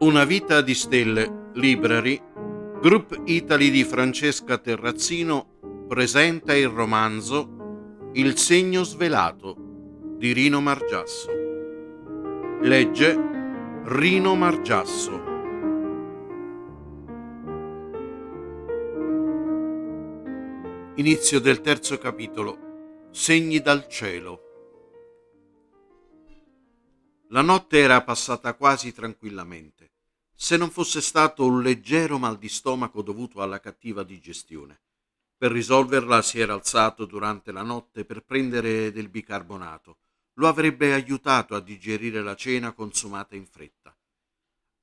Una vita di stelle, Library, Group Italy di Francesca Terrazzino presenta il romanzo Il segno svelato di Rino Margiasso. Legge Rino Margiasso. Inizio del terzo capitolo. Segni dal cielo. La notte era passata quasi tranquillamente, se non fosse stato un leggero mal di stomaco dovuto alla cattiva digestione. Per risolverla si era alzato durante la notte per prendere del bicarbonato. Lo avrebbe aiutato a digerire la cena consumata in fretta.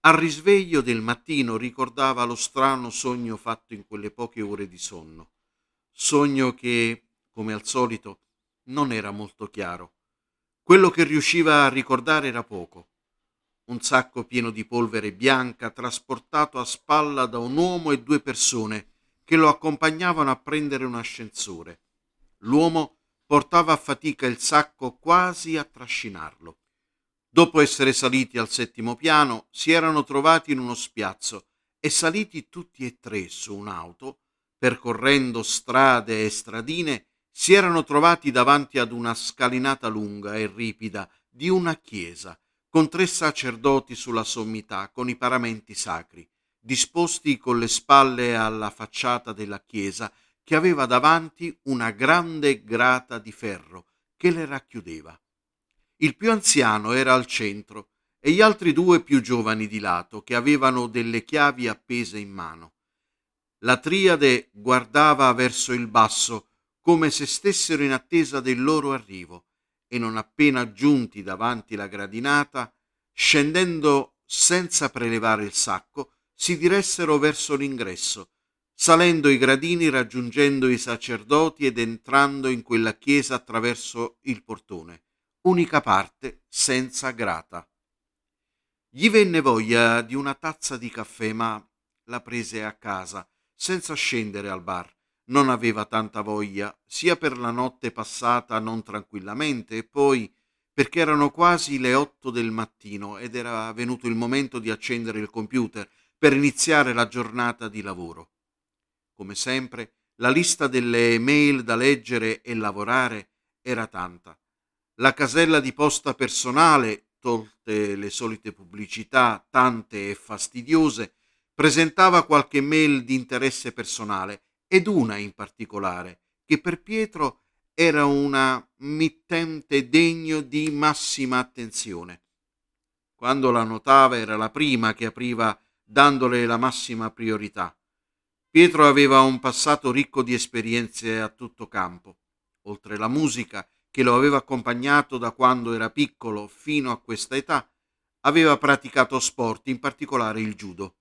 Al risveglio del mattino ricordava lo strano sogno fatto in quelle poche ore di sonno. Sogno che, come al solito, non era molto chiaro quello che riusciva a ricordare era poco. Un sacco pieno di polvere bianca trasportato a spalla da un uomo e due persone che lo accompagnavano a prendere un ascensore. L'uomo portava a fatica il sacco quasi a trascinarlo. Dopo essere saliti al settimo piano, si erano trovati in uno spiazzo e saliti tutti e tre su un'auto, percorrendo strade e stradine si erano trovati davanti ad una scalinata lunga e ripida di una chiesa, con tre sacerdoti sulla sommità, con i paramenti sacri, disposti con le spalle alla facciata della chiesa, che aveva davanti una grande grata di ferro che le racchiudeva. Il più anziano era al centro e gli altri due più giovani di lato, che avevano delle chiavi appese in mano. La triade guardava verso il basso, come se stessero in attesa del loro arrivo, e non appena giunti davanti la gradinata, scendendo senza prelevare il sacco, si diressero verso l'ingresso, salendo i gradini raggiungendo i sacerdoti ed entrando in quella chiesa attraverso il portone, unica parte senza grata. Gli venne voglia di una tazza di caffè, ma la prese a casa, senza scendere al bar non aveva tanta voglia, sia per la notte passata non tranquillamente, e poi perché erano quasi le otto del mattino ed era venuto il momento di accendere il computer per iniziare la giornata di lavoro. Come sempre, la lista delle mail da leggere e lavorare era tanta. La casella di posta personale, tolte le solite pubblicità, tante e fastidiose, presentava qualche mail di interesse personale ed una in particolare, che per Pietro era una mittente degno di massima attenzione. Quando la notava era la prima che apriva dandole la massima priorità. Pietro aveva un passato ricco di esperienze a tutto campo. Oltre la musica, che lo aveva accompagnato da quando era piccolo fino a questa età, aveva praticato sport, in particolare il judo.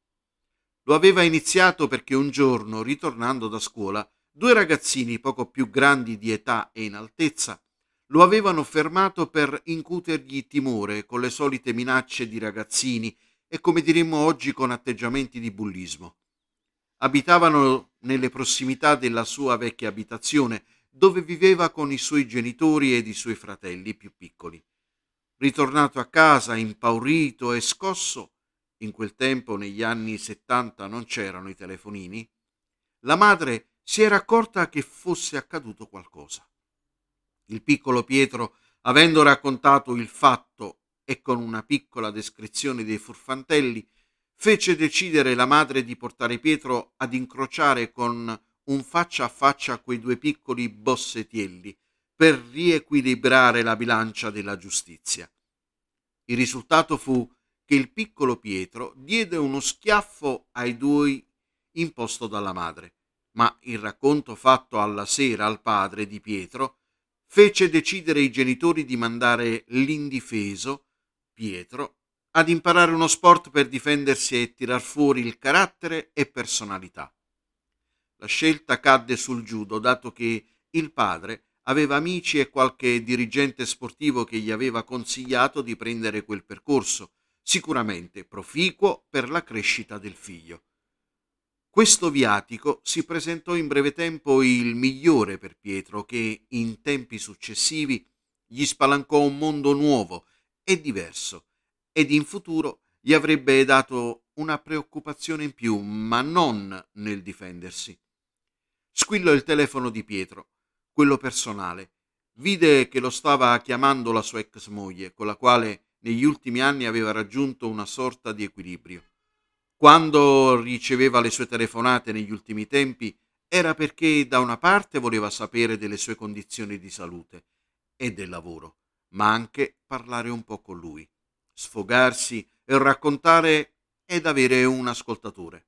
Lo aveva iniziato perché un giorno, ritornando da scuola, due ragazzini poco più grandi di età e in altezza lo avevano fermato per incutergli timore con le solite minacce di ragazzini e come diremmo oggi con atteggiamenti di bullismo. Abitavano nelle prossimità della sua vecchia abitazione, dove viveva con i suoi genitori ed i suoi fratelli più piccoli. Ritornato a casa, impaurito e scosso, in quel tempo, negli anni 70, non c'erano i telefonini, la madre si era accorta che fosse accaduto qualcosa. Il piccolo Pietro, avendo raccontato il fatto e con una piccola descrizione dei furfantelli, fece decidere la madre di portare Pietro ad incrociare con un faccia a faccia quei due piccoli bossetielli per riequilibrare la bilancia della giustizia. Il risultato fu che il piccolo Pietro diede uno schiaffo ai due imposto dalla madre, ma il racconto fatto alla sera al padre di Pietro fece decidere i genitori di mandare l'indifeso, Pietro, ad imparare uno sport per difendersi e tirar fuori il carattere e personalità. La scelta cadde sul judo, dato che il padre aveva amici e qualche dirigente sportivo che gli aveva consigliato di prendere quel percorso, sicuramente proficuo per la crescita del figlio. Questo viatico si presentò in breve tempo il migliore per Pietro che in tempi successivi gli spalancò un mondo nuovo e diverso ed in futuro gli avrebbe dato una preoccupazione in più, ma non nel difendersi. Squillò il telefono di Pietro, quello personale. Vide che lo stava chiamando la sua ex moglie, con la quale negli ultimi anni aveva raggiunto una sorta di equilibrio. Quando riceveva le sue telefonate negli ultimi tempi era perché da una parte voleva sapere delle sue condizioni di salute e del lavoro, ma anche parlare un po' con lui, sfogarsi e raccontare ed avere un ascoltatore.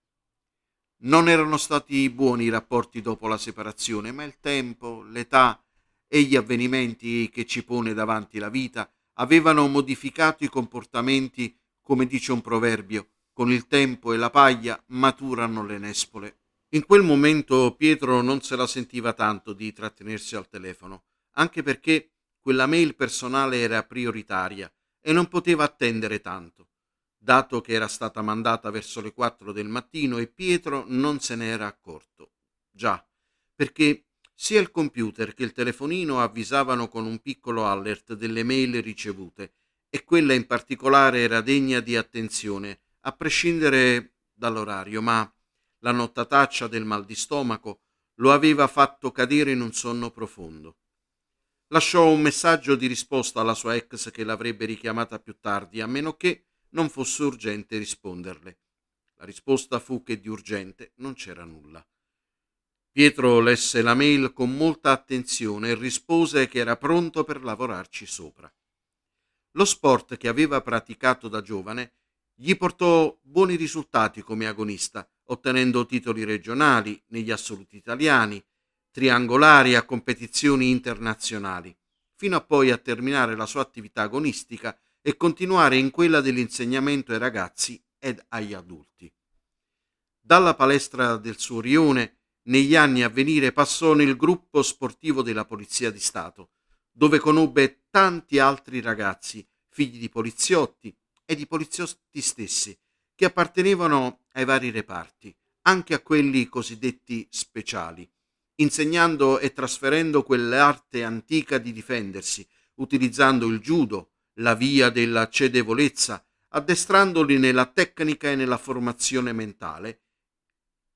Non erano stati buoni i rapporti dopo la separazione, ma il tempo, l'età e gli avvenimenti che ci pone davanti la vita avevano modificato i comportamenti, come dice un proverbio, con il tempo e la paglia maturano le nespole. In quel momento Pietro non se la sentiva tanto di trattenersi al telefono, anche perché quella mail personale era prioritaria e non poteva attendere tanto, dato che era stata mandata verso le 4 del mattino e Pietro non se ne era accorto. Già, perché sia il computer che il telefonino avvisavano con un piccolo alert delle mail ricevute e quella in particolare era degna di attenzione, a prescindere dall'orario, ma la nottataccia del mal di stomaco lo aveva fatto cadere in un sonno profondo. Lasciò un messaggio di risposta alla sua ex che l'avrebbe richiamata più tardi, a meno che non fosse urgente risponderle. La risposta fu che di urgente non c'era nulla. Pietro lesse la mail con molta attenzione e rispose che era pronto per lavorarci sopra. Lo sport che aveva praticato da giovane gli portò buoni risultati come agonista, ottenendo titoli regionali negli assoluti italiani, triangolari a competizioni internazionali, fino a poi a terminare la sua attività agonistica e continuare in quella dell'insegnamento ai ragazzi ed agli adulti. Dalla palestra del suo rione negli anni a venire passò nel gruppo sportivo della Polizia di Stato, dove conobbe tanti altri ragazzi, figli di poliziotti e di poliziotti stessi, che appartenevano ai vari reparti, anche a quelli cosiddetti speciali, insegnando e trasferendo quell'arte antica di difendersi, utilizzando il judo, la via della cedevolezza, addestrandoli nella tecnica e nella formazione mentale,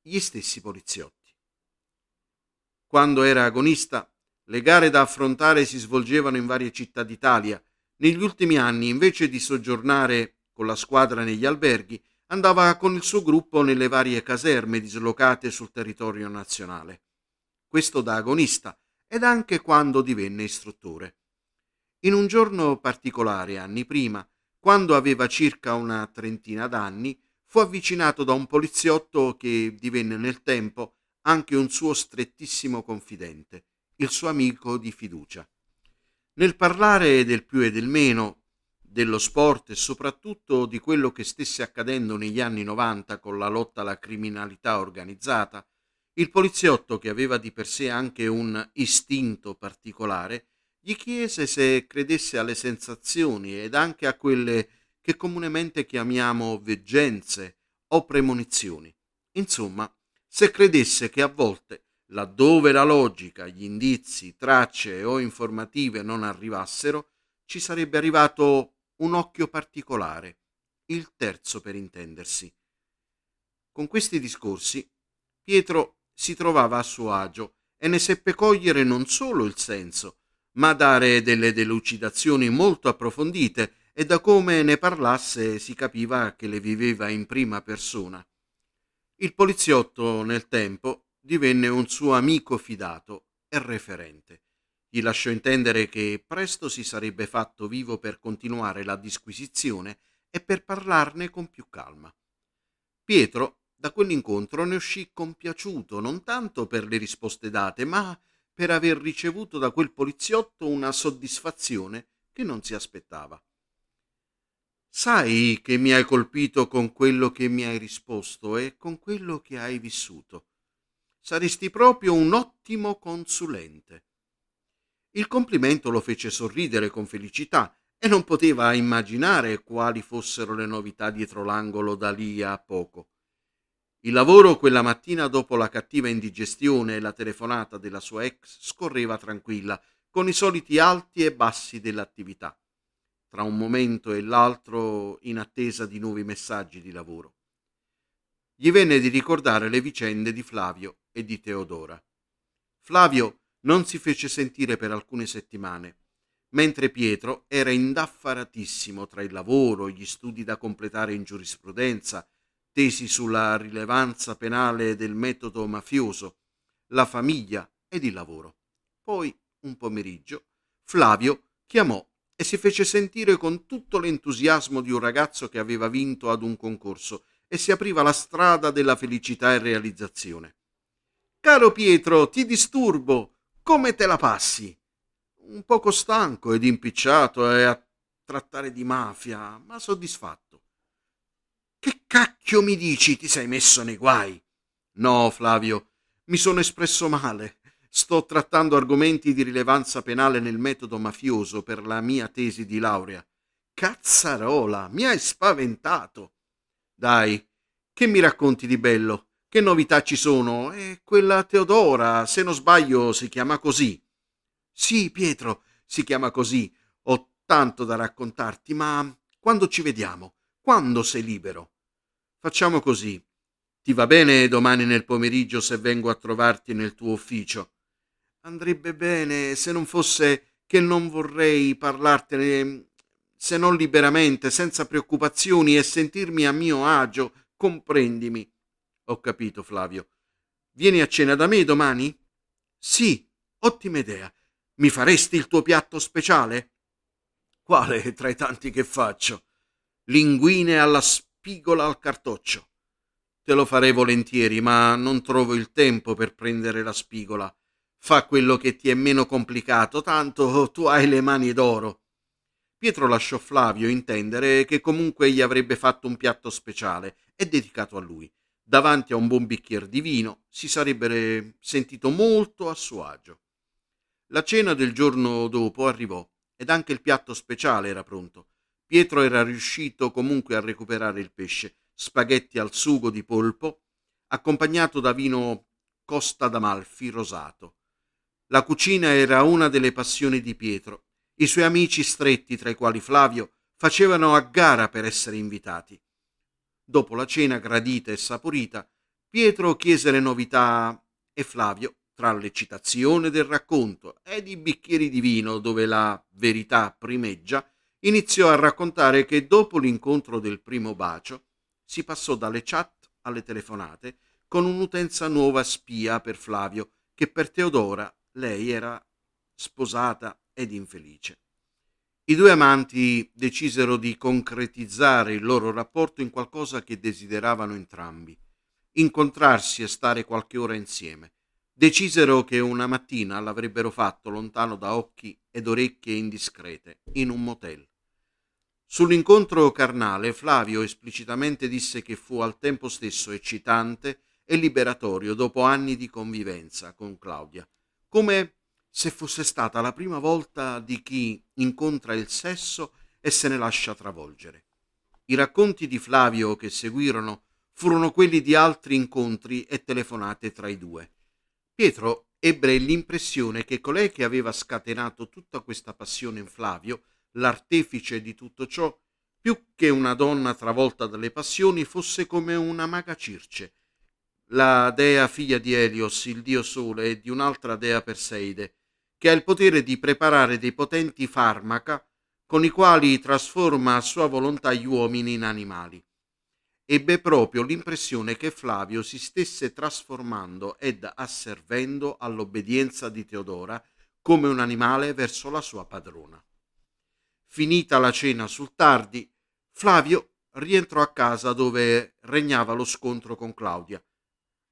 gli stessi poliziotti. Quando era agonista, le gare da affrontare si svolgevano in varie città d'Italia. Negli ultimi anni, invece di soggiornare con la squadra negli alberghi, andava con il suo gruppo nelle varie caserme dislocate sul territorio nazionale. Questo da agonista ed anche quando divenne istruttore. In un giorno particolare, anni prima, quando aveva circa una trentina d'anni, fu avvicinato da un poliziotto che divenne nel tempo anche un suo strettissimo confidente, il suo amico di fiducia. Nel parlare del più e del meno, dello sport e soprattutto di quello che stesse accadendo negli anni 90 con la lotta alla criminalità organizzata, il poliziotto, che aveva di per sé anche un istinto particolare, gli chiese se credesse alle sensazioni ed anche a quelle che comunemente chiamiamo veggenze o premonizioni. Insomma, se credesse che a volte, laddove la logica, gli indizi, tracce o informative non arrivassero, ci sarebbe arrivato un occhio particolare, il terzo per intendersi. Con questi discorsi Pietro si trovava a suo agio e ne seppe cogliere non solo il senso, ma dare delle delucidazioni molto approfondite e da come ne parlasse si capiva che le viveva in prima persona. Il poliziotto nel tempo divenne un suo amico fidato e referente. Gli lasciò intendere che presto si sarebbe fatto vivo per continuare la disquisizione e per parlarne con più calma. Pietro da quell'incontro ne uscì compiaciuto non tanto per le risposte date, ma per aver ricevuto da quel poliziotto una soddisfazione che non si aspettava. Sai che mi hai colpito con quello che mi hai risposto e con quello che hai vissuto. Saresti proprio un ottimo consulente. Il complimento lo fece sorridere con felicità e non poteva immaginare quali fossero le novità dietro l'angolo da lì a poco. Il lavoro quella mattina dopo la cattiva indigestione e la telefonata della sua ex scorreva tranquilla, con i soliti alti e bassi dell'attività. Tra un momento e l'altro in attesa di nuovi messaggi di lavoro. Gli venne di ricordare le vicende di Flavio e di Teodora. Flavio non si fece sentire per alcune settimane, mentre Pietro era indaffaratissimo tra il lavoro, gli studi da completare in giurisprudenza, tesi sulla rilevanza penale del metodo mafioso, la famiglia ed il lavoro. Poi, un pomeriggio, Flavio chiamò e si fece sentire con tutto l'entusiasmo di un ragazzo che aveva vinto ad un concorso e si apriva la strada della felicità e realizzazione. Caro Pietro, ti disturbo. Come te la passi? Un poco stanco ed impicciato e a trattare di mafia, ma soddisfatto. Che cacchio mi dici? Ti sei messo nei guai? No, Flavio, mi sono espresso male. Sto trattando argomenti di rilevanza penale nel metodo mafioso per la mia tesi di laurea. Cazzarola, mi hai spaventato. Dai, che mi racconti di bello? Che novità ci sono? E quella Teodora, se non sbaglio, si chiama così. Sì, Pietro, si chiama così. Ho tanto da raccontarti, ma quando ci vediamo? Quando sei libero? Facciamo così. Ti va bene domani nel pomeriggio se vengo a trovarti nel tuo ufficio? Andrebbe bene se non fosse che non vorrei parlartene se non liberamente, senza preoccupazioni e sentirmi a mio agio, comprendimi. Ho capito, Flavio. Vieni a cena da me domani? Sì, ottima idea. Mi faresti il tuo piatto speciale? Quale tra i tanti che faccio? Linguine alla spigola al cartoccio. Te lo farei volentieri, ma non trovo il tempo per prendere la spigola. Fa quello che ti è meno complicato, tanto tu hai le mani d'oro. Pietro lasciò Flavio intendere che comunque gli avrebbe fatto un piatto speciale e dedicato a lui. Davanti a un buon bicchiere di vino si sarebbe sentito molto a suo agio. La cena del giorno dopo arrivò ed anche il piatto speciale era pronto. Pietro era riuscito comunque a recuperare il pesce, spaghetti al sugo di polpo, accompagnato da vino Costa d'Amalfi rosato. La cucina era una delle passioni di Pietro. I suoi amici stretti, tra i quali Flavio, facevano a gara per essere invitati. Dopo la cena gradita e saporita, Pietro chiese le novità e Flavio, tra l'eccitazione del racconto ed i bicchieri di vino dove la verità primeggia, iniziò a raccontare che dopo l'incontro del primo bacio si passò dalle chat alle telefonate con un'utenza nuova spia per Flavio che per Teodora lei era sposata ed infelice. I due amanti decisero di concretizzare il loro rapporto in qualcosa che desideravano entrambi, incontrarsi e stare qualche ora insieme. Decisero che una mattina l'avrebbero fatto lontano da occhi ed orecchie indiscrete, in un motel. Sull'incontro carnale Flavio esplicitamente disse che fu al tempo stesso eccitante e liberatorio dopo anni di convivenza con Claudia come se fosse stata la prima volta di chi incontra il sesso e se ne lascia travolgere. I racconti di Flavio che seguirono furono quelli di altri incontri e telefonate tra i due. Pietro ebbe l'impressione che colei che aveva scatenato tutta questa passione in Flavio, l'artefice di tutto ciò, più che una donna travolta dalle passioni, fosse come una maga Circe, la dea figlia di Elios, il dio sole, e di un'altra dea Perseide, che ha il potere di preparare dei potenti farmaca con i quali trasforma a sua volontà gli uomini in animali. Ebbe proprio l'impressione che Flavio si stesse trasformando ed asservendo all'obbedienza di Teodora come un animale verso la sua padrona. Finita la cena sul tardi, Flavio rientrò a casa dove regnava lo scontro con Claudia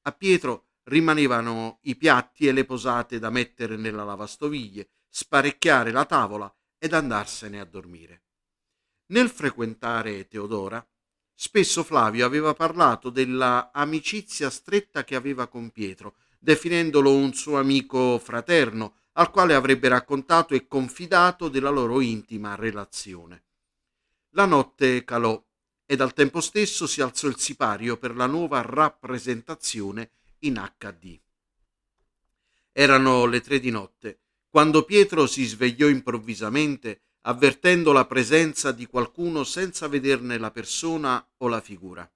a Pietro rimanevano i piatti e le posate da mettere nella lavastoviglie, sparecchiare la tavola ed andarsene a dormire. Nel frequentare Teodora, spesso Flavio aveva parlato della amicizia stretta che aveva con Pietro, definendolo un suo amico fraterno, al quale avrebbe raccontato e confidato della loro intima relazione. La notte calò ed al tempo stesso si alzò il sipario per la nuova rappresentazione in HD. Erano le tre di notte, quando Pietro si svegliò improvvisamente avvertendo la presenza di qualcuno senza vederne la persona o la figura.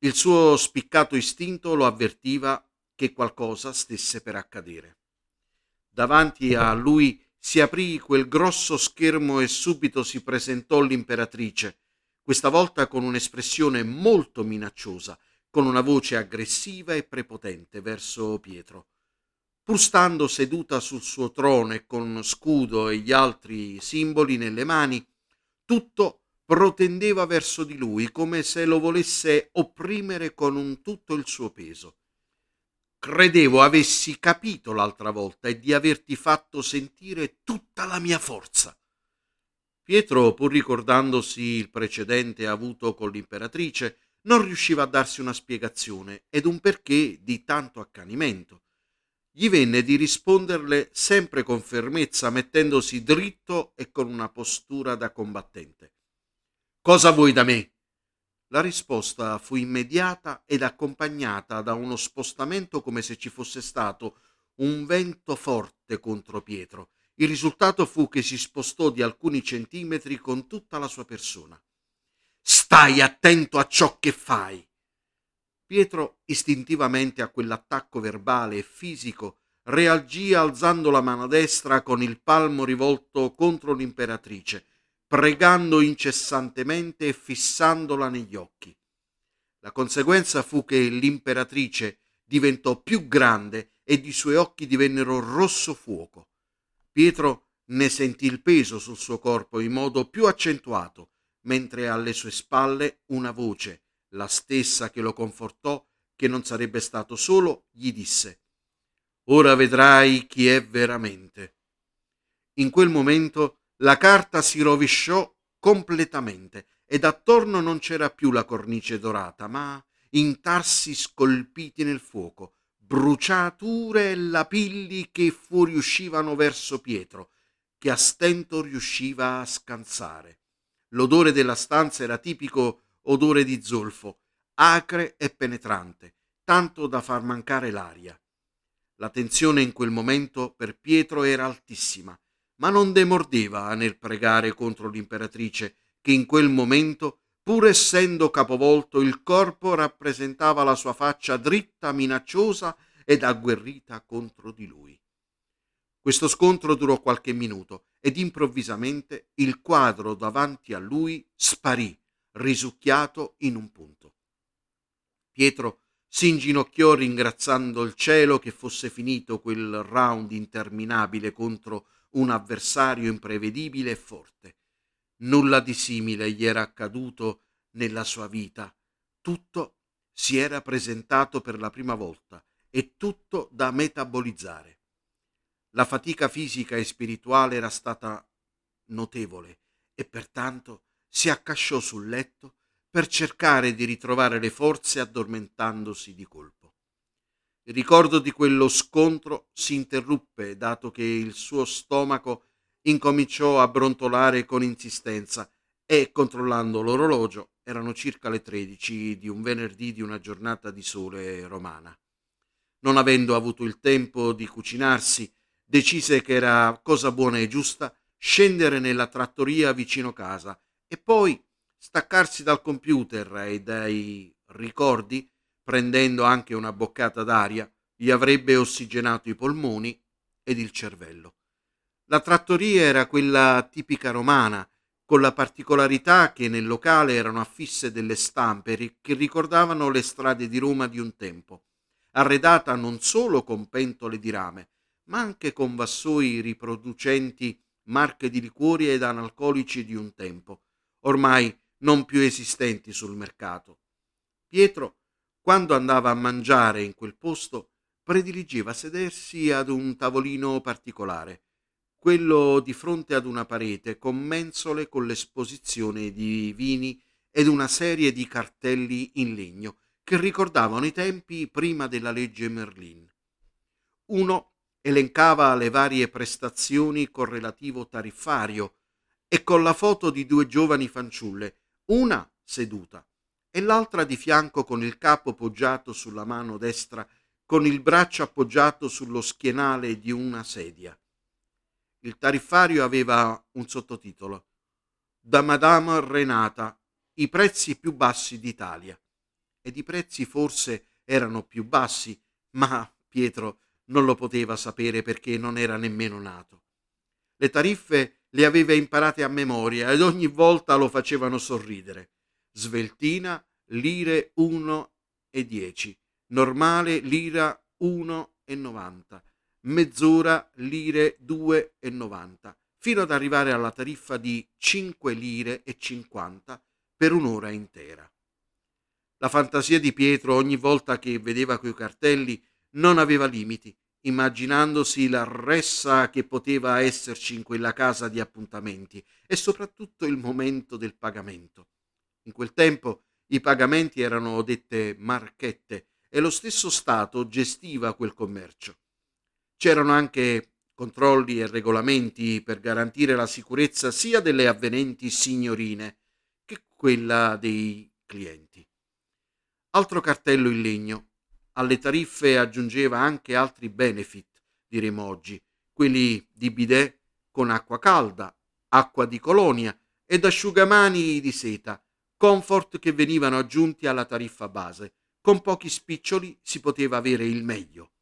Il suo spiccato istinto lo avvertiva che qualcosa stesse per accadere. Davanti a lui si aprì quel grosso schermo e subito si presentò l'imperatrice, questa volta con un'espressione molto minacciosa, con una voce aggressiva e prepotente verso Pietro. Pur stando seduta sul suo trono e con scudo e gli altri simboli nelle mani, tutto protendeva verso di lui come se lo volesse opprimere con un tutto il suo peso. Credevo avessi capito l'altra volta e di averti fatto sentire tutta la mia forza. Pietro, pur ricordandosi il precedente avuto con l'imperatrice, non riusciva a darsi una spiegazione ed un perché di tanto accanimento. Gli venne di risponderle sempre con fermezza, mettendosi dritto e con una postura da combattente. Cosa vuoi da me? La risposta fu immediata ed accompagnata da uno spostamento come se ci fosse stato un vento forte contro Pietro. Il risultato fu che si spostò di alcuni centimetri con tutta la sua persona. Stai attento a ciò che fai. Pietro, istintivamente a quell'attacco verbale e fisico, reagì alzando la mano destra con il palmo rivolto contro l'imperatrice pregando incessantemente e fissandola negli occhi. La conseguenza fu che l'imperatrice diventò più grande ed i suoi occhi divennero rosso fuoco. Pietro ne sentì il peso sul suo corpo in modo più accentuato, mentre alle sue spalle una voce, la stessa che lo confortò che non sarebbe stato solo, gli disse Ora vedrai chi è veramente. In quel momento la carta si rovesciò completamente ed attorno non c'era più la cornice dorata, ma intarsi scolpiti nel fuoco, bruciature e lapilli che fuoriuscivano verso Pietro, che a stento riusciva a scansare. L'odore della stanza era tipico odore di zolfo, acre e penetrante, tanto da far mancare l'aria. La tensione in quel momento per Pietro era altissima ma non demordeva nel pregare contro l'imperatrice, che in quel momento, pur essendo capovolto, il corpo rappresentava la sua faccia dritta, minacciosa ed agguerrita contro di lui. Questo scontro durò qualche minuto ed improvvisamente il quadro davanti a lui sparì, risucchiato in un punto. Pietro si inginocchiò ringraziando il cielo che fosse finito quel round interminabile contro un avversario imprevedibile e forte. Nulla di simile gli era accaduto nella sua vita. Tutto si era presentato per la prima volta e tutto da metabolizzare. La fatica fisica e spirituale era stata notevole e pertanto si accasciò sul letto per cercare di ritrovare le forze addormentandosi di colpo. Il ricordo di quello scontro si interruppe dato che il suo stomaco incominciò a brontolare con insistenza e, controllando l'orologio, erano circa le tredici di un venerdì di una giornata di sole romana. Non avendo avuto il tempo di cucinarsi, decise che era cosa buona e giusta scendere nella trattoria vicino casa e poi staccarsi dal computer e dai ricordi prendendo anche una boccata d'aria, gli avrebbe ossigenato i polmoni ed il cervello. La trattoria era quella tipica romana, con la particolarità che nel locale erano affisse delle stampe che ricordavano le strade di Roma di un tempo, arredata non solo con pentole di rame, ma anche con vassoi riproducenti marche di liquori ed analcolici di un tempo, ormai non più esistenti sul mercato. Pietro quando andava a mangiare in quel posto, prediligeva sedersi ad un tavolino particolare, quello di fronte ad una parete con mensole con l'esposizione di vini ed una serie di cartelli in legno che ricordavano i tempi prima della legge Merlin. Uno elencava le varie prestazioni con relativo tariffario e con la foto di due giovani fanciulle, una seduta e l'altra di fianco con il capo poggiato sulla mano destra, con il braccio appoggiato sullo schienale di una sedia. Il tariffario aveva un sottotitolo Da Madame Renata, i prezzi più bassi d'Italia. Ed i prezzi forse erano più bassi, ma Pietro non lo poteva sapere perché non era nemmeno nato. Le tariffe le aveva imparate a memoria ed ogni volta lo facevano sorridere. Sveltina, lire 1 e 10, normale lira 1 e 90, mezz'ora lire 2 e 90, fino ad arrivare alla tariffa di 5 lire e 50 per un'ora intera. La fantasia di Pietro ogni volta che vedeva quei cartelli non aveva limiti, immaginandosi la ressa che poteva esserci in quella casa di appuntamenti e soprattutto il momento del pagamento. In quel tempo i pagamenti erano dette marchette e lo stesso Stato gestiva quel commercio. C'erano anche controlli e regolamenti per garantire la sicurezza sia delle avvenenti signorine che quella dei clienti. Altro cartello in legno. Alle tariffe aggiungeva anche altri benefit, diremo oggi, quelli di bidet con acqua calda, acqua di colonia ed asciugamani di seta, comfort che venivano aggiunti alla tariffa base. Con pochi spiccioli si poteva avere il meglio.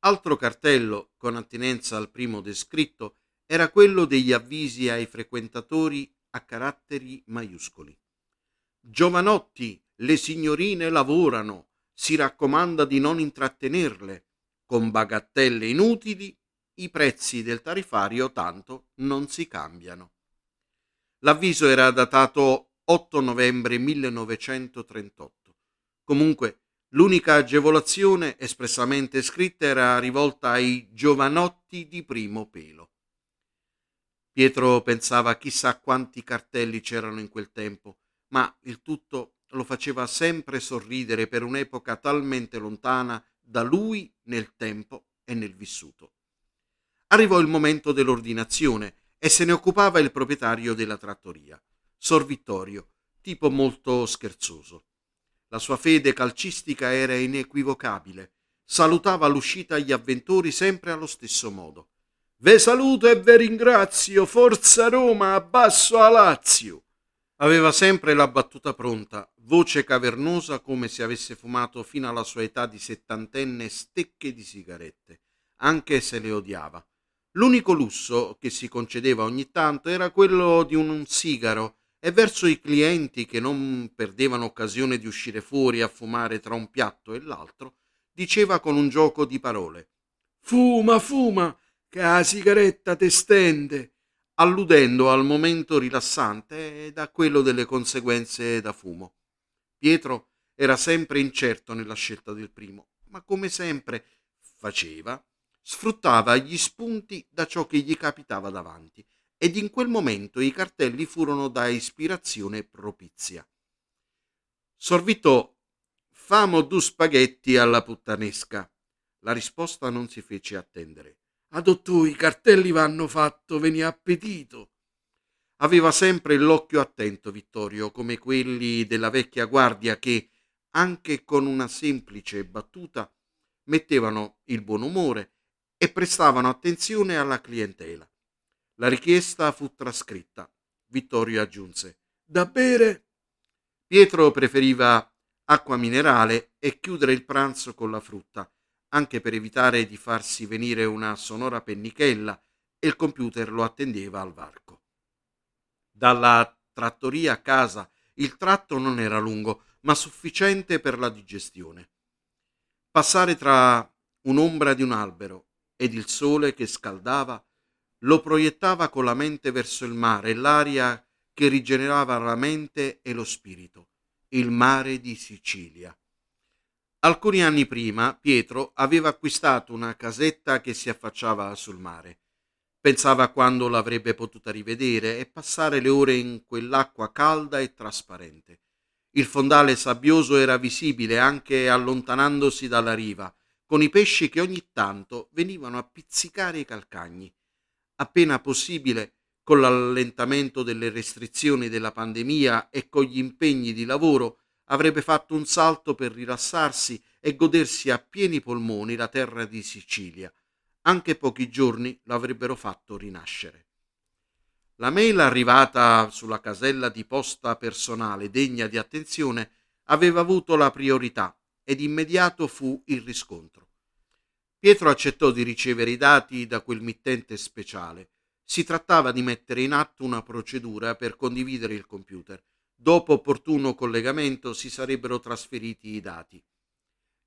Altro cartello con attinenza al primo descritto era quello degli avvisi ai frequentatori a caratteri maiuscoli. Giovanotti, le signorine lavorano, si raccomanda di non intrattenerle. Con bagattelle inutili i prezzi del tarifario tanto non si cambiano. L'avviso era datato 8 novembre 1938. Comunque, l'unica agevolazione espressamente scritta era rivolta ai giovanotti di primo pelo. Pietro pensava chissà quanti cartelli c'erano in quel tempo, ma il tutto lo faceva sempre sorridere per un'epoca talmente lontana da lui nel tempo e nel vissuto. Arrivò il momento dell'ordinazione e se ne occupava il proprietario della trattoria. Sor Vittorio, tipo molto scherzoso. La sua fede calcistica era inequivocabile. Salutava all'uscita gli avventori sempre allo stesso modo. Ve saluto e ve ringrazio, forza Roma, abbasso a Lazio. Aveva sempre la battuta pronta, voce cavernosa come se avesse fumato fino alla sua età di settantenne stecche di sigarette, anche se le odiava. L'unico lusso che si concedeva ogni tanto era quello di un sigaro e verso i clienti che non perdevano occasione di uscire fuori a fumare tra un piatto e l'altro, diceva con un gioco di parole Fuma, fuma, che la sigaretta te stende, alludendo al momento rilassante ed a quello delle conseguenze da fumo. Pietro era sempre incerto nella scelta del primo, ma come sempre faceva, sfruttava gli spunti da ciò che gli capitava davanti ed in quel momento i cartelli furono da ispirazione propizia. Sorvitò famo du spaghetti alla puttanesca. La risposta non si fece attendere. Adottò i cartelli vanno fatto, veni appetito. Aveva sempre l'occhio attento Vittorio, come quelli della vecchia guardia che, anche con una semplice battuta, mettevano il buon umore e prestavano attenzione alla clientela. La richiesta fu trascritta. Vittorio aggiunse: Da bere? Pietro preferiva acqua minerale e chiudere il pranzo con la frutta, anche per evitare di farsi venire una sonora pennichella e il computer lo attendeva al varco. Dalla trattoria a casa il tratto non era lungo, ma sufficiente per la digestione. Passare tra un'ombra di un albero ed il sole che scaldava lo proiettava con la mente verso il mare l'aria che rigenerava la mente e lo spirito, il mare di Sicilia. Alcuni anni prima Pietro aveva acquistato una casetta che si affacciava sul mare. Pensava a quando l'avrebbe potuta rivedere e passare le ore in quell'acqua calda e trasparente. Il fondale sabbioso era visibile anche allontanandosi dalla riva, con i pesci che ogni tanto venivano a pizzicare i calcagni appena possibile con l'allentamento delle restrizioni della pandemia e con gli impegni di lavoro, avrebbe fatto un salto per rilassarsi e godersi a pieni polmoni la terra di Sicilia, anche pochi giorni lo avrebbero fatto rinascere. La mail arrivata sulla casella di posta personale degna di attenzione aveva avuto la priorità ed immediato fu il riscontro. Pietro accettò di ricevere i dati da quel mittente speciale. Si trattava di mettere in atto una procedura per condividere il computer. Dopo opportuno collegamento si sarebbero trasferiti i dati.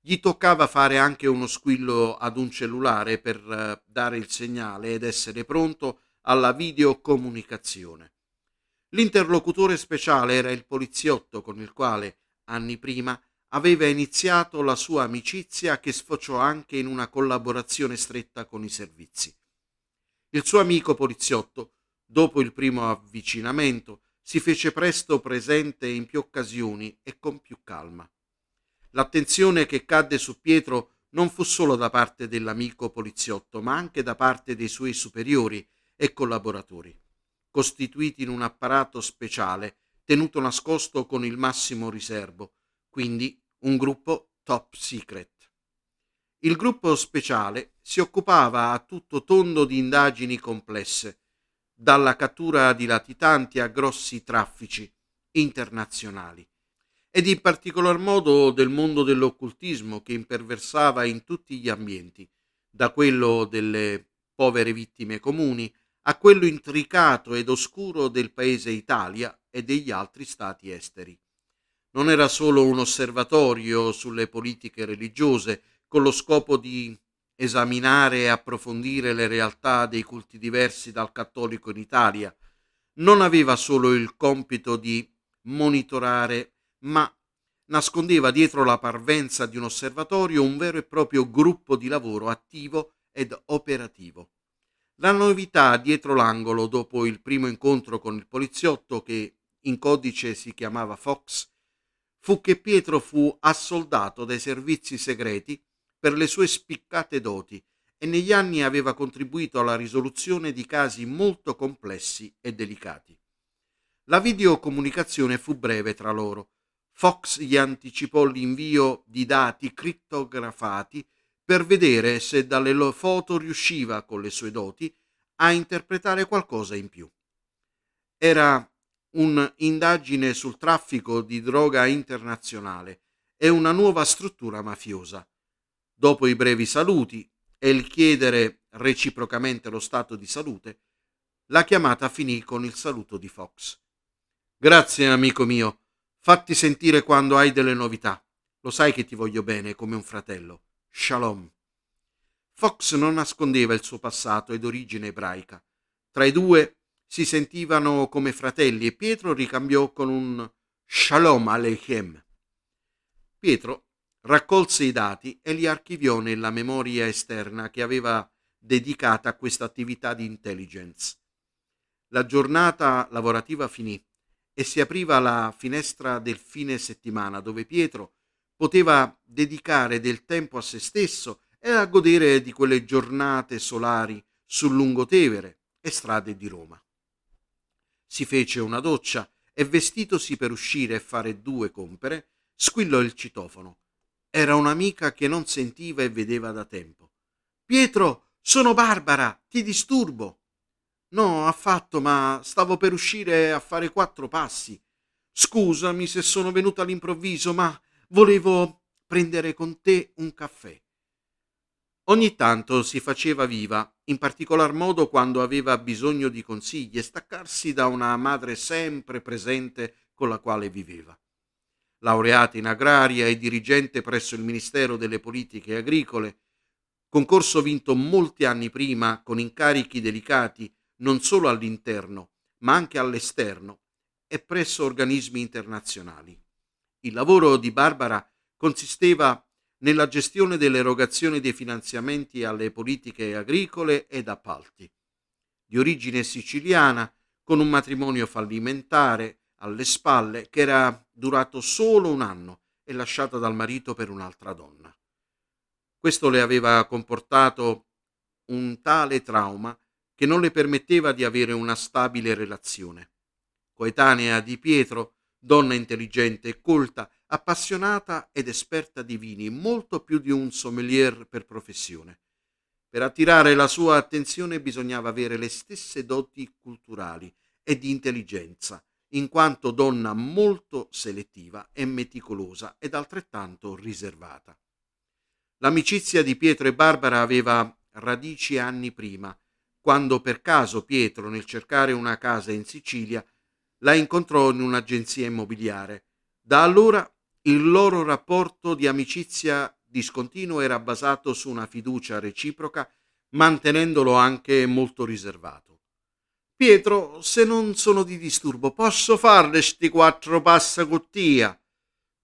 Gli toccava fare anche uno squillo ad un cellulare per eh, dare il segnale ed essere pronto alla videocomunicazione. L'interlocutore speciale era il poliziotto con il quale, anni prima, aveva iniziato la sua amicizia che sfociò anche in una collaborazione stretta con i servizi. Il suo amico poliziotto, dopo il primo avvicinamento, si fece presto presente in più occasioni e con più calma. L'attenzione che cadde su Pietro non fu solo da parte dell'amico poliziotto, ma anche da parte dei suoi superiori e collaboratori, costituiti in un apparato speciale tenuto nascosto con il massimo riservo, quindi un gruppo top secret. Il gruppo speciale si occupava a tutto tondo di indagini complesse, dalla cattura di latitanti a grossi traffici internazionali ed in particolar modo del mondo dell'occultismo che imperversava in tutti gli ambienti, da quello delle povere vittime comuni a quello intricato ed oscuro del paese Italia e degli altri stati esteri. Non era solo un osservatorio sulle politiche religiose con lo scopo di esaminare e approfondire le realtà dei culti diversi dal cattolico in Italia, non aveva solo il compito di monitorare ma nascondeva dietro la parvenza di un osservatorio un vero e proprio gruppo di lavoro attivo ed operativo. La novità dietro l'angolo, dopo il primo incontro con il poliziotto che in codice si chiamava Fox, fu che Pietro fu assoldato dai servizi segreti per le sue spiccate doti e negli anni aveva contribuito alla risoluzione di casi molto complessi e delicati. La videocomunicazione fu breve tra loro, Fox gli anticipò l'invio di dati crittografati per vedere se dalle foto riusciva, con le sue doti, a interpretare qualcosa in più. Era un'indagine sul traffico di droga internazionale e una nuova struttura mafiosa. Dopo i brevi saluti e il chiedere reciprocamente lo stato di salute, la chiamata finì con il saluto di Fox. Grazie, amico mio, Fatti sentire quando hai delle novità. Lo sai che ti voglio bene come un fratello. Shalom. Fox non nascondeva il suo passato ed origine ebraica. Tra i due si sentivano come fratelli e Pietro ricambiò con un Shalom Aleichem. Pietro raccolse i dati e li archiviò nella memoria esterna che aveva dedicata a questa attività di intelligence. La giornata lavorativa finì e si apriva la finestra del fine settimana dove Pietro poteva dedicare del tempo a se stesso e a godere di quelle giornate solari sul lungotevere e strade di Roma. Si fece una doccia e vestitosi per uscire e fare due compere, squillò il citofono. Era un'amica che non sentiva e vedeva da tempo. Pietro, sono Barbara, ti disturbo. No, affatto, ma stavo per uscire a fare quattro passi. Scusami se sono venuto all'improvviso, ma volevo prendere con te un caffè. Ogni tanto si faceva viva, in particolar modo quando aveva bisogno di consigli e staccarsi da una madre sempre presente con la quale viveva. Laureata in agraria e dirigente presso il Ministero delle Politiche Agricole, concorso vinto molti anni prima con incarichi delicati non solo all'interno, ma anche all'esterno e presso organismi internazionali. Il lavoro di Barbara consisteva nella gestione dell'erogazione dei finanziamenti alle politiche agricole ed appalti. Di origine siciliana, con un matrimonio fallimentare alle spalle che era durato solo un anno e lasciata dal marito per un'altra donna. Questo le aveva comportato un tale trauma che non le permetteva di avere una stabile relazione. Coetanea di Pietro, donna intelligente e colta, appassionata ed esperta di vini, molto più di un sommelier per professione. Per attirare la sua attenzione bisognava avere le stesse doti culturali e di intelligenza, in quanto donna molto selettiva e meticolosa ed altrettanto riservata. L'amicizia di Pietro e Barbara aveva radici anni prima, quando per caso Pietro, nel cercare una casa in Sicilia, la incontrò in un'agenzia immobiliare. Da allora il loro rapporto di amicizia discontinuo era basato su una fiducia reciproca, mantenendolo anche molto riservato. Pietro, se non sono di disturbo, posso farle sti quattro passa cottia?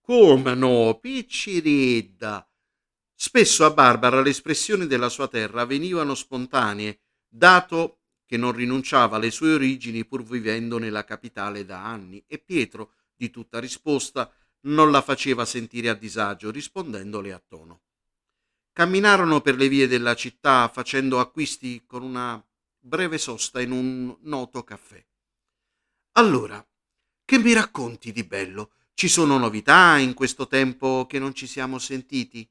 Come no, picciridda. Spesso a Barbara le espressioni della sua terra venivano spontanee, dato che non rinunciava alle sue origini pur vivendo nella capitale da anni, e Pietro, di tutta risposta, non la faceva sentire a disagio, rispondendole a tono. Camminarono per le vie della città facendo acquisti con una breve sosta in un noto caffè. Allora, che mi racconti di bello? Ci sono novità in questo tempo che non ci siamo sentiti?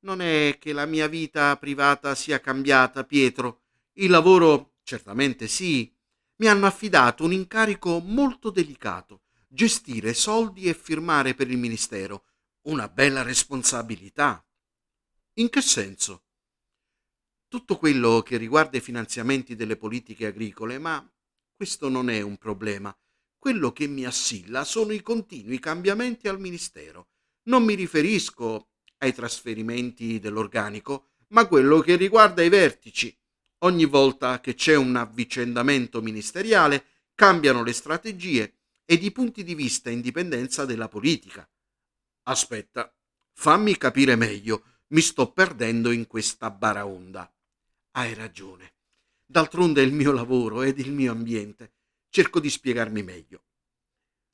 Non è che la mia vita privata sia cambiata, Pietro. Il lavoro certamente sì. Mi hanno affidato un incarico molto delicato gestire soldi e firmare per il ministero. Una bella responsabilità. In che senso? Tutto quello che riguarda i finanziamenti delle politiche agricole, ma questo non è un problema. Quello che mi assilla sono i continui cambiamenti al ministero. Non mi riferisco ai trasferimenti dell'organico, ma quello che riguarda i vertici. Ogni volta che c'è un avvicendamento ministeriale, cambiano le strategie e di punti di vista indipendenza della politica. Aspetta, fammi capire meglio, mi sto perdendo in questa baraonda. Hai ragione. D'altronde è il mio lavoro ed il mio ambiente. Cerco di spiegarmi meglio.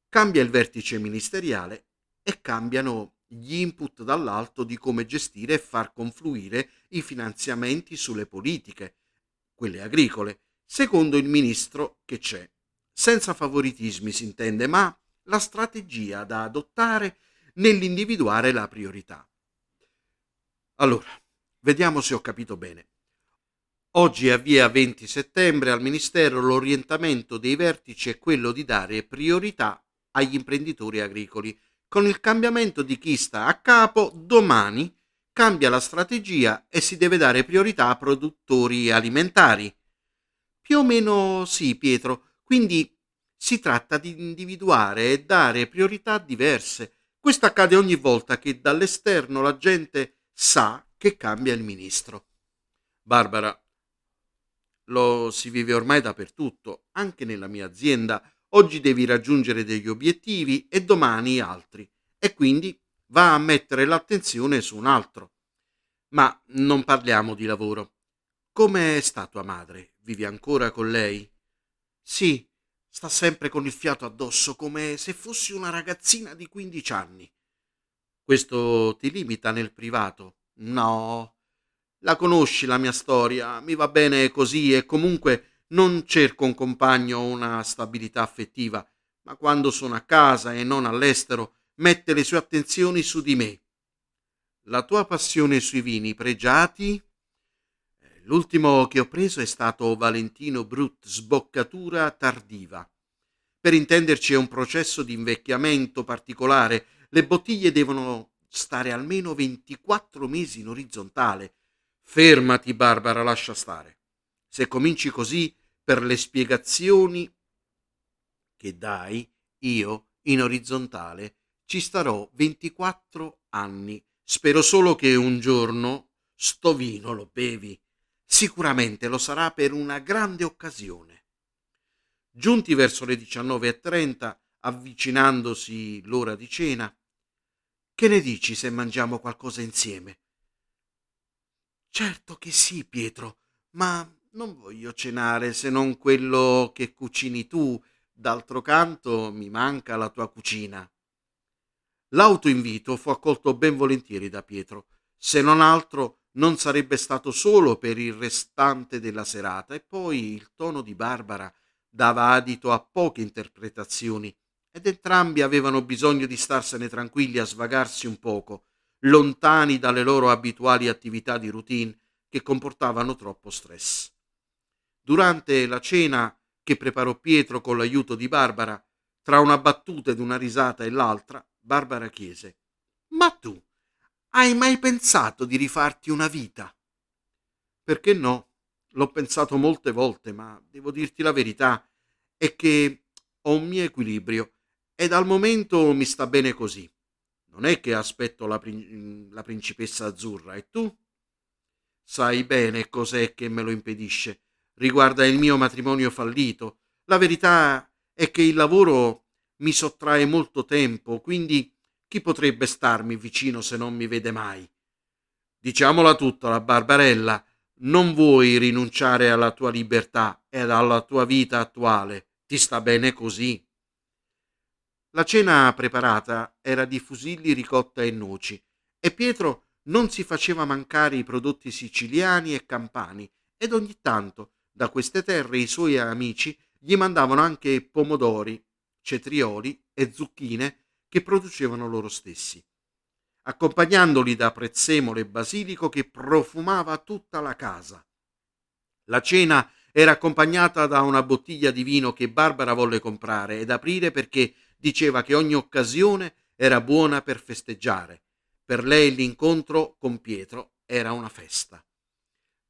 Cambia il vertice ministeriale e cambiano gli input dall'alto di come gestire e far confluire i finanziamenti sulle politiche, quelle agricole, secondo il ministro che c'è senza favoritismi si intende, ma la strategia da adottare nell'individuare la priorità. Allora, vediamo se ho capito bene. Oggi a via 20 settembre al Ministero l'orientamento dei vertici è quello di dare priorità agli imprenditori agricoli. Con il cambiamento di chi sta a capo, domani cambia la strategia e si deve dare priorità a produttori alimentari. Più o meno sì, Pietro, quindi si tratta di individuare e dare priorità diverse. Questo accade ogni volta che dall'esterno la gente sa che cambia il ministro. Barbara, lo si vive ormai dappertutto, anche nella mia azienda. Oggi devi raggiungere degli obiettivi e domani altri, e quindi va a mettere l'attenzione su un altro. Ma non parliamo di lavoro. Come sta tua madre? Vivi ancora con lei? Sì, sta sempre con il fiato addosso, come se fossi una ragazzina di 15 anni. Questo ti limita nel privato? No. La conosci la mia storia, mi va bene così e comunque non cerco un compagno o una stabilità affettiva, ma quando sono a casa e non all'estero mette le sue attenzioni su di me. La tua passione sui vini pregiati L'ultimo che ho preso è stato Valentino Brut Sboccatura tardiva. Per intenderci è un processo di invecchiamento particolare. Le bottiglie devono stare almeno 24 mesi in orizzontale. Fermati, Barbara, lascia stare. Se cominci così, per le spiegazioni che dai, io, in orizzontale, ci starò 24 anni. Spero solo che un giorno sto vino lo bevi Sicuramente lo sarà per una grande occasione. Giunti verso le 19.30, avvicinandosi l'ora di cena, che ne dici se mangiamo qualcosa insieme? Certo che sì, Pietro, ma non voglio cenare se non quello che cucini tu. D'altro canto mi manca la tua cucina. L'autoinvito fu accolto ben volentieri da Pietro, se non altro non sarebbe stato solo per il restante della serata e poi il tono di Barbara dava adito a poche interpretazioni ed entrambi avevano bisogno di starsene tranquilli a svagarsi un poco, lontani dalle loro abituali attività di routine, che comportavano troppo stress. Durante la cena che preparò Pietro con l'aiuto di Barbara, tra una battuta ed una risata e l'altra, Barbara chiese Ma tu hai mai pensato di rifarti una vita? Perché no? L'ho pensato molte volte, ma devo dirti la verità, è che ho un mio equilibrio ed al momento mi sta bene così. Non è che aspetto la, prin- la principessa azzurra, e tu? Sai bene cos'è che me lo impedisce. Riguarda il mio matrimonio fallito. La verità è che il lavoro mi sottrae molto tempo, quindi chi potrebbe starmi vicino se non mi vede mai? Diciamola tutta, la Barbarella, non vuoi rinunciare alla tua libertà ed alla tua vita attuale. Ti sta bene così. La cena preparata era di fusilli, ricotta e noci, e Pietro non si faceva mancare i prodotti siciliani e campani, ed ogni tanto da queste terre i suoi amici gli mandavano anche pomodori, cetrioli e zucchine che producevano loro stessi, accompagnandoli da prezzemolo e basilico che profumava tutta la casa. La cena era accompagnata da una bottiglia di vino che Barbara volle comprare ed aprire perché diceva che ogni occasione era buona per festeggiare. Per lei l'incontro con Pietro era una festa.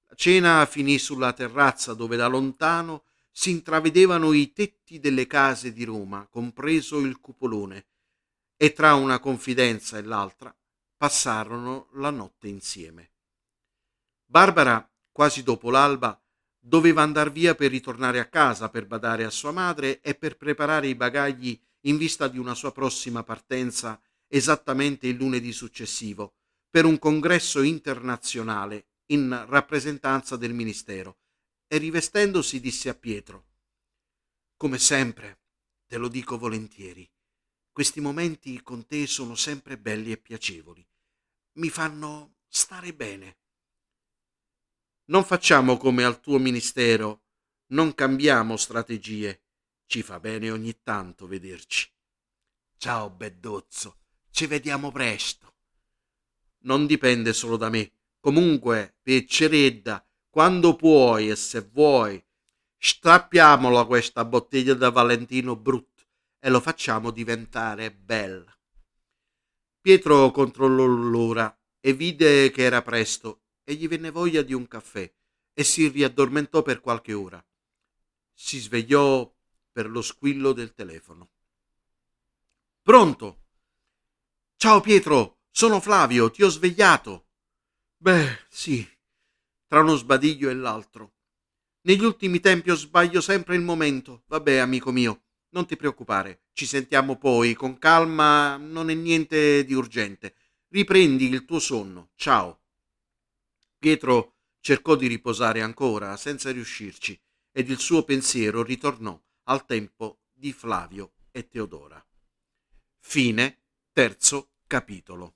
La cena finì sulla terrazza dove da lontano si intravedevano i tetti delle case di Roma, compreso il cupolone, e tra una confidenza e l'altra passarono la notte insieme. Barbara, quasi dopo l'alba, doveva andar via per ritornare a casa per badare a sua madre e per preparare i bagagli in vista di una sua prossima partenza esattamente il lunedì successivo per un congresso internazionale in rappresentanza del ministero e rivestendosi disse a Pietro Come sempre, te lo dico volentieri, questi momenti con te sono sempre belli e piacevoli, mi fanno stare bene. Non facciamo come al tuo ministero, non cambiamo strategie. Ci fa bene ogni tanto vederci. Ciao, Beddozzo, ci vediamo presto. Non dipende solo da me. Comunque, piaceredda, quando puoi e se vuoi, strappiamola questa bottiglia da Valentino Brut e lo facciamo diventare bella. Pietro controllò l'ora e vide che era presto e gli venne voglia di un caffè e si riaddormentò per qualche ora. Si svegliò per lo squillo del telefono. Pronto? Ciao Pietro, sono Flavio, ti ho svegliato. Beh, sì, tra uno sbadiglio e l'altro. Negli ultimi tempi sbaglio sempre il momento. Vabbè, amico mio, non ti preoccupare, ci sentiamo poi, con calma, non è niente di urgente. Riprendi il tuo sonno. Ciao. Pietro cercò di riposare ancora senza riuscirci ed il suo pensiero ritornò al tempo di Flavio e Teodora. Fine terzo capitolo.